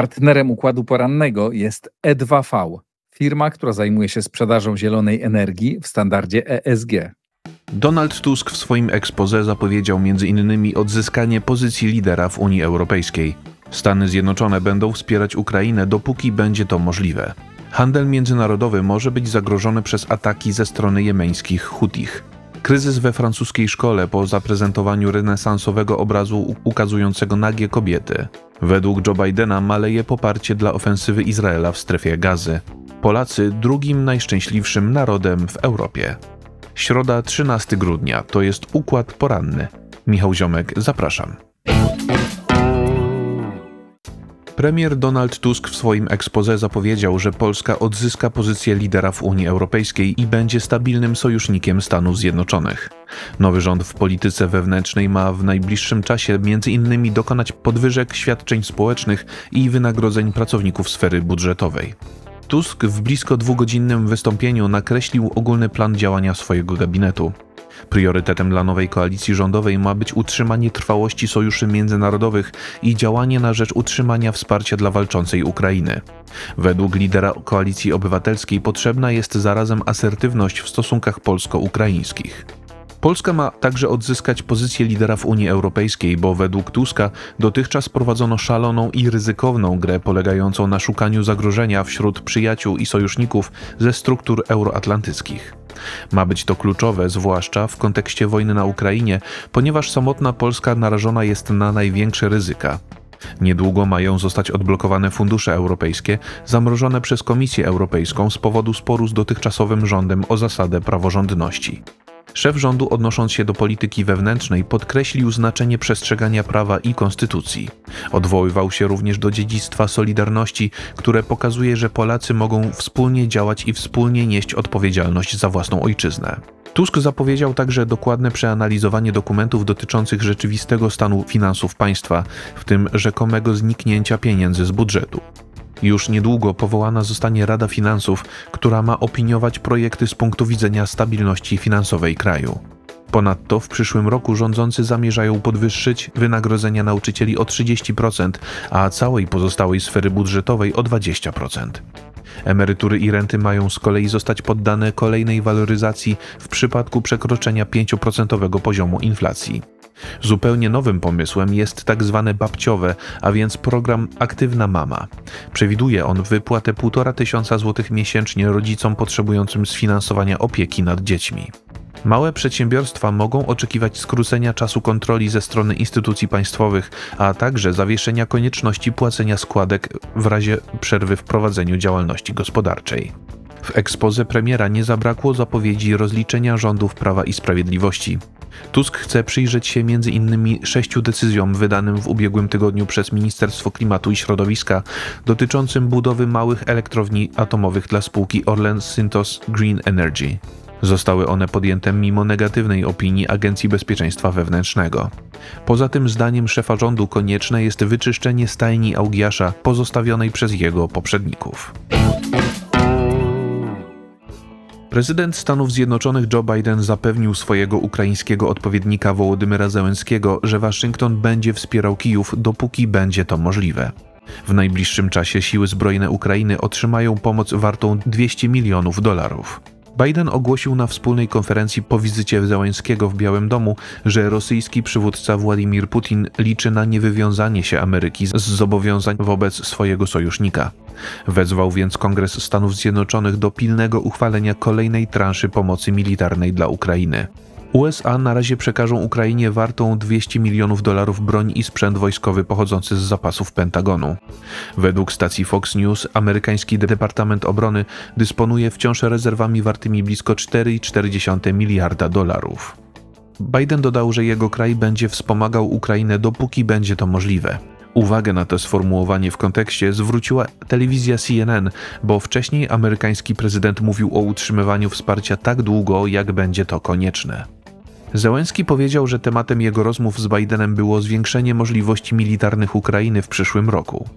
Partnerem układu porannego jest E2V, firma, która zajmuje się sprzedażą zielonej energii w standardzie ESG. Donald Tusk w swoim ekspoze zapowiedział m.in. odzyskanie pozycji lidera w Unii Europejskiej. Stany Zjednoczone będą wspierać Ukrainę, dopóki będzie to możliwe. Handel międzynarodowy może być zagrożony przez ataki ze strony jemeńskich Hutich. Kryzys we francuskiej szkole po zaprezentowaniu renesansowego obrazu ukazującego nagie kobiety. Według Joe Bidena maleje poparcie dla ofensywy Izraela w strefie gazy. Polacy drugim najszczęśliwszym narodem w Europie. Środa 13 grudnia to jest układ poranny. Michał Ziomek, zapraszam. Premier Donald Tusk w swoim ekspoze zapowiedział, że Polska odzyska pozycję lidera w Unii Europejskiej i będzie stabilnym sojusznikiem Stanów Zjednoczonych. Nowy rząd w polityce wewnętrznej ma w najbliższym czasie m.in. dokonać podwyżek świadczeń społecznych i wynagrodzeń pracowników sfery budżetowej. Tusk w blisko dwugodzinnym wystąpieniu nakreślił ogólny plan działania swojego gabinetu. Priorytetem dla nowej koalicji rządowej ma być utrzymanie trwałości sojuszy międzynarodowych i działanie na rzecz utrzymania wsparcia dla walczącej Ukrainy. Według lidera koalicji obywatelskiej potrzebna jest zarazem asertywność w stosunkach polsko-ukraińskich. Polska ma także odzyskać pozycję lidera w Unii Europejskiej, bo według Tuska dotychczas prowadzono szaloną i ryzykowną grę polegającą na szukaniu zagrożenia wśród przyjaciół i sojuszników ze struktur euroatlantyckich. Ma być to kluczowe, zwłaszcza w kontekście wojny na Ukrainie, ponieważ samotna Polska narażona jest na największe ryzyka. Niedługo mają zostać odblokowane fundusze europejskie zamrożone przez Komisję Europejską z powodu sporu z dotychczasowym rządem o zasadę praworządności. Szef rządu, odnosząc się do polityki wewnętrznej, podkreślił znaczenie przestrzegania prawa i konstytucji. Odwoływał się również do dziedzictwa Solidarności, które pokazuje, że Polacy mogą wspólnie działać i wspólnie nieść odpowiedzialność za własną ojczyznę. Tusk zapowiedział także dokładne przeanalizowanie dokumentów dotyczących rzeczywistego stanu finansów państwa, w tym rzekomego zniknięcia pieniędzy z budżetu. Już niedługo powołana zostanie Rada Finansów, która ma opiniować projekty z punktu widzenia stabilności finansowej kraju. Ponadto w przyszłym roku rządzący zamierzają podwyższyć wynagrodzenia nauczycieli o 30%, a całej pozostałej sfery budżetowej o 20%. Emerytury i renty mają z kolei zostać poddane kolejnej waloryzacji w przypadku przekroczenia 5% poziomu inflacji. Zupełnie nowym pomysłem jest tak zwane babciowe, a więc program Aktywna Mama. Przewiduje on wypłatę 1,5 tysiąca złotych miesięcznie rodzicom potrzebującym sfinansowania opieki nad dziećmi. Małe przedsiębiorstwa mogą oczekiwać skrócenia czasu kontroli ze strony instytucji państwowych, a także zawieszenia konieczności płacenia składek w razie przerwy w prowadzeniu działalności gospodarczej. W ekspoze premiera nie zabrakło zapowiedzi rozliczenia rządów Prawa i Sprawiedliwości. Tusk chce przyjrzeć się m.in. sześciu decyzjom wydanym w ubiegłym tygodniu przez Ministerstwo Klimatu i Środowiska dotyczącym budowy małych elektrowni atomowych dla spółki Orlen Synthos Green Energy. Zostały one podjęte mimo negatywnej opinii Agencji Bezpieczeństwa Wewnętrznego. Poza tym, zdaniem szefa rządu, konieczne jest wyczyszczenie stajni Augiasza pozostawionej przez jego poprzedników. Prezydent Stanów Zjednoczonych Joe Biden zapewnił swojego ukraińskiego odpowiednika Wołodymyra Zełenskiego, że Waszyngton będzie wspierał Kijów, dopóki będzie to możliwe. W najbliższym czasie siły zbrojne Ukrainy otrzymają pomoc wartą 200 milionów dolarów. Biden ogłosił na wspólnej konferencji po wizycie Zełańskiego w Białym Domu, że rosyjski przywódca Władimir Putin liczy na niewywiązanie się Ameryki z zobowiązań wobec swojego sojusznika. Wezwał więc Kongres Stanów Zjednoczonych do pilnego uchwalenia kolejnej transzy pomocy militarnej dla Ukrainy. USA na razie przekażą Ukrainie wartą 200 milionów dolarów broń i sprzęt wojskowy pochodzący z zapasów Pentagonu. Według stacji Fox News amerykański Departament Obrony dysponuje wciąż rezerwami wartymi blisko 4,4 miliarda dolarów. Biden dodał, że jego kraj będzie wspomagał Ukrainę dopóki będzie to możliwe. Uwagę na to sformułowanie w kontekście zwróciła telewizja CNN, bo wcześniej amerykański prezydent mówił o utrzymywaniu wsparcia tak długo, jak będzie to konieczne. Zełenski powiedział, że tematem jego rozmów z Bidenem było zwiększenie możliwości militarnych Ukrainy w przyszłym roku.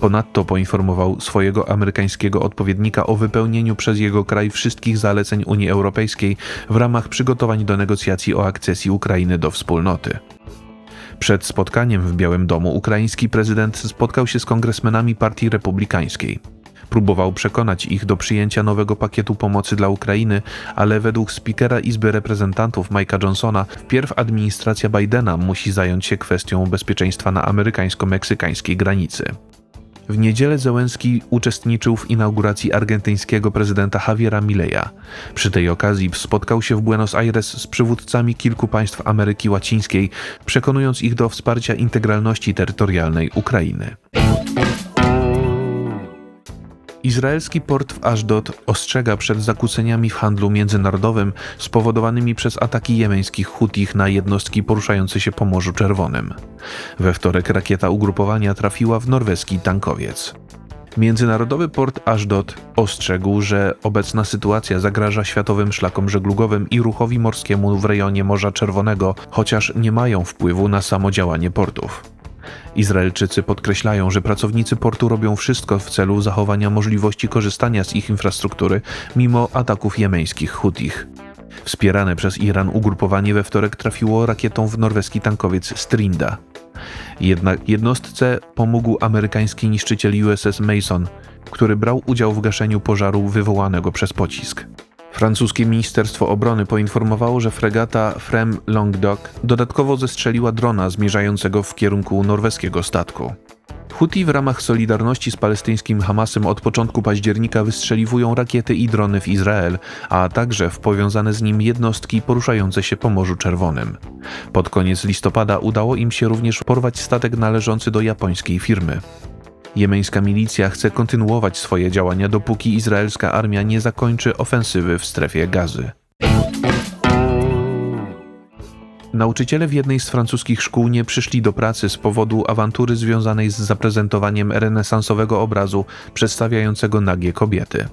Ponadto poinformował swojego amerykańskiego odpowiednika o wypełnieniu przez jego kraj wszystkich zaleceń Unii Europejskiej w ramach przygotowań do negocjacji o akcesji Ukrainy do wspólnoty. Przed spotkaniem w Białym Domu ukraiński prezydent spotkał się z kongresmenami Partii Republikańskiej. Próbował przekonać ich do przyjęcia nowego pakietu pomocy dla Ukrainy, ale według spikera Izby Reprezentantów Mike'a Johnsona wpierw administracja Bidena musi zająć się kwestią bezpieczeństwa na amerykańsko-meksykańskiej granicy. W niedzielę Zełenski uczestniczył w inauguracji argentyńskiego prezydenta Javiera Mileya. Przy tej okazji spotkał się w Buenos Aires z przywódcami kilku państw Ameryki Łacińskiej, przekonując ich do wsparcia integralności terytorialnej Ukrainy. Izraelski port w Ashdod ostrzega przed zakłóceniami w handlu międzynarodowym spowodowanymi przez ataki jemeńskich Hutich na jednostki poruszające się po Morzu Czerwonym. We wtorek rakieta ugrupowania trafiła w norweski tankowiec. Międzynarodowy port Ashdod ostrzegł, że obecna sytuacja zagraża światowym szlakom żeglugowym i ruchowi morskiemu w rejonie Morza Czerwonego, chociaż nie mają wpływu na samo działanie portów. Izraelczycy podkreślają, że pracownicy portu robią wszystko w celu zachowania możliwości korzystania z ich infrastruktury mimo ataków jemeńskich Hutich. Wspierane przez Iran ugrupowanie we wtorek trafiło rakietą w norweski tankowiec Strinda. Jednak jednostce pomógł amerykański niszczyciel USS Mason, który brał udział w gaszeniu pożaru wywołanego przez pocisk. Francuskie Ministerstwo Obrony poinformowało, że fregata Frem Languedoc dodatkowo zestrzeliła drona zmierzającego w kierunku norweskiego statku. Huti w ramach solidarności z palestyńskim Hamasem od początku października wystrzeliwują rakiety i drony w Izrael, a także w powiązane z nim jednostki poruszające się po Morzu Czerwonym. Pod koniec listopada udało im się również porwać statek należący do japońskiej firmy. Jemeńska milicja chce kontynuować swoje działania, dopóki izraelska armia nie zakończy ofensywy w strefie gazy. Nauczyciele w jednej z francuskich szkół nie przyszli do pracy z powodu awantury związanej z zaprezentowaniem renesansowego obrazu przedstawiającego nagie kobiety.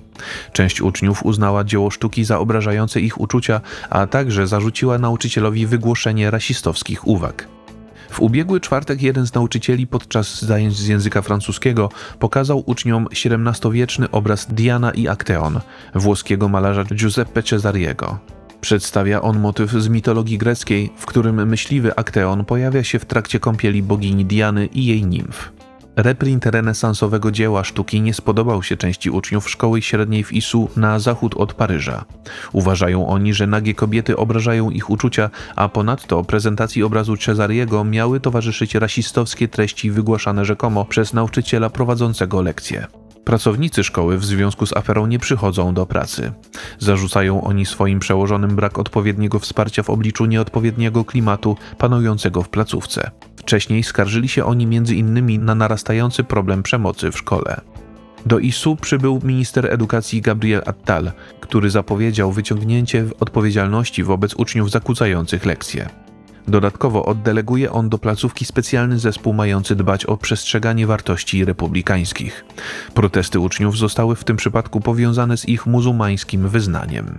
Część uczniów uznała dzieło sztuki za obrażające ich uczucia, a także zarzuciła nauczycielowi wygłoszenie rasistowskich uwag. W ubiegły czwartek jeden z nauczycieli podczas zajęć z języka francuskiego pokazał uczniom XVII-wieczny obraz Diana i Acteon włoskiego malarza Giuseppe Cesariego. Przedstawia on motyw z mitologii greckiej, w którym myśliwy Acteon pojawia się w trakcie kąpieli bogini Diany i jej nimf. Reprint renesansowego dzieła sztuki nie spodobał się części uczniów szkoły średniej w Isu na zachód od Paryża. Uważają oni, że nagie kobiety obrażają ich uczucia, a ponadto prezentacji obrazu Cezariego miały towarzyszyć rasistowskie treści wygłaszane rzekomo przez nauczyciela prowadzącego lekcje. Pracownicy szkoły w związku z aferą nie przychodzą do pracy. Zarzucają oni swoim przełożonym brak odpowiedniego wsparcia w obliczu nieodpowiedniego klimatu panującego w placówce. Wcześniej skarżyli się oni m.in. na narastający problem przemocy w szkole. Do ISU przybył minister edukacji Gabriel Attal, który zapowiedział wyciągnięcie odpowiedzialności wobec uczniów zakłócających lekcje. Dodatkowo oddeleguje on do placówki specjalny zespół mający dbać o przestrzeganie wartości republikańskich. Protesty uczniów zostały w tym przypadku powiązane z ich muzułmańskim wyznaniem.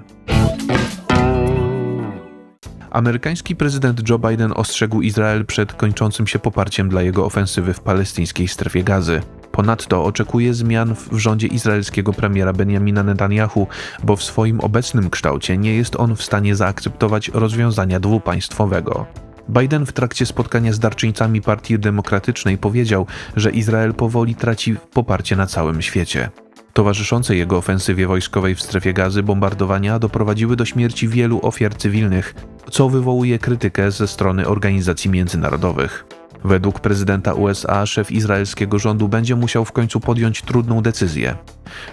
Amerykański prezydent Joe Biden ostrzegł Izrael przed kończącym się poparciem dla jego ofensywy w palestyńskiej strefie gazy. Ponadto oczekuje zmian w rządzie izraelskiego premiera Benjamina Netanyahu, bo w swoim obecnym kształcie nie jest on w stanie zaakceptować rozwiązania dwupaństwowego. Biden w trakcie spotkania z darczyńcami Partii Demokratycznej powiedział, że Izrael powoli traci poparcie na całym świecie. Towarzyszące jego ofensywie wojskowej w strefie gazy bombardowania doprowadziły do śmierci wielu ofiar cywilnych, co wywołuje krytykę ze strony organizacji międzynarodowych. Według prezydenta USA szef izraelskiego rządu będzie musiał w końcu podjąć trudną decyzję.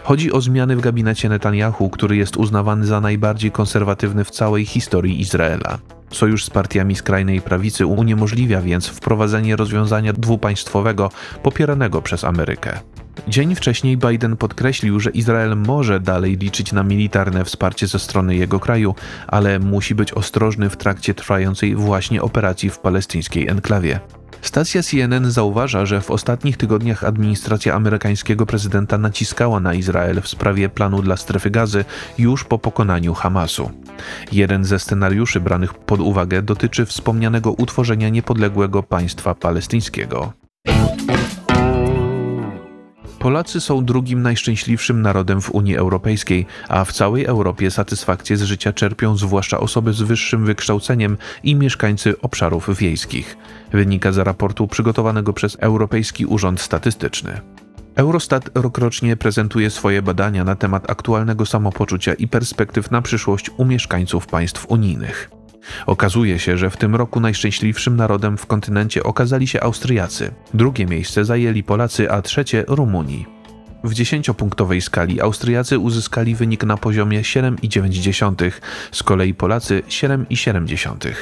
Chodzi o zmiany w gabinecie Netanyahu, który jest uznawany za najbardziej konserwatywny w całej historii Izraela. Sojusz z partiami skrajnej prawicy uniemożliwia więc wprowadzenie rozwiązania dwupaństwowego popieranego przez Amerykę. Dzień wcześniej Biden podkreślił, że Izrael może dalej liczyć na militarne wsparcie ze strony jego kraju, ale musi być ostrożny w trakcie trwającej właśnie operacji w palestyńskiej enklawie. Stacja CNN zauważa, że w ostatnich tygodniach administracja amerykańskiego prezydenta naciskała na Izrael w sprawie planu dla strefy gazy już po pokonaniu Hamasu. Jeden ze scenariuszy branych pod uwagę dotyczy wspomnianego utworzenia niepodległego państwa palestyńskiego. Polacy są drugim najszczęśliwszym narodem w Unii Europejskiej, a w całej Europie satysfakcję z życia czerpią zwłaszcza osoby z wyższym wykształceniem i mieszkańcy obszarów wiejskich. Wynika z raportu przygotowanego przez Europejski Urząd Statystyczny. Eurostat rokrocznie prezentuje swoje badania na temat aktualnego samopoczucia i perspektyw na przyszłość u mieszkańców państw unijnych. Okazuje się, że w tym roku najszczęśliwszym narodem w kontynencie okazali się Austriacy. Drugie miejsce zajęli Polacy, a trzecie Rumuni. W dziesięciopunktowej skali Austriacy uzyskali wynik na poziomie 7,9, z kolei Polacy 7,7.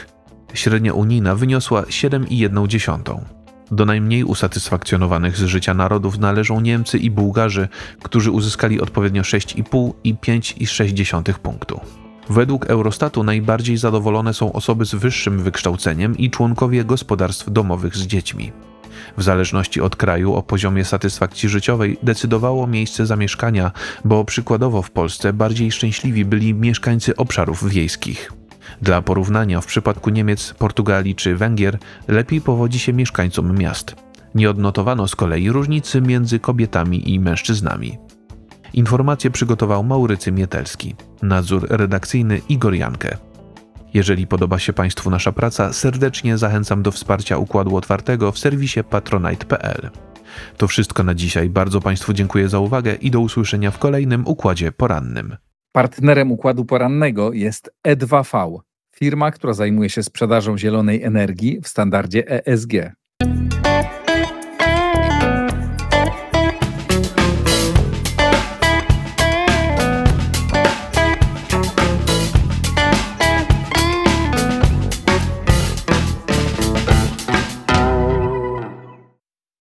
Średnia unijna wyniosła 7,1. Do najmniej usatysfakcjonowanych z życia narodów należą Niemcy i Bułgarzy, którzy uzyskali odpowiednio 6,5 i 5,6 punktu. Według Eurostatu najbardziej zadowolone są osoby z wyższym wykształceniem i członkowie gospodarstw domowych z dziećmi. W zależności od kraju o poziomie satysfakcji życiowej decydowało miejsce zamieszkania, bo przykładowo w Polsce bardziej szczęśliwi byli mieszkańcy obszarów wiejskich. Dla porównania w przypadku Niemiec, Portugalii czy Węgier lepiej powodzi się mieszkańcom miast. Nie odnotowano z kolei różnicy między kobietami i mężczyznami. Informacje przygotował Maurycy Mietelski. Nadzór redakcyjny Igor Jankę. Jeżeli podoba się Państwu nasza praca, serdecznie zachęcam do wsparcia Układu Otwartego w serwisie patronite.pl. To wszystko na dzisiaj. Bardzo Państwu dziękuję za uwagę i do usłyszenia w kolejnym Układzie Porannym. Partnerem Układu Porannego jest E2V, firma, która zajmuje się sprzedażą zielonej energii w standardzie ESG.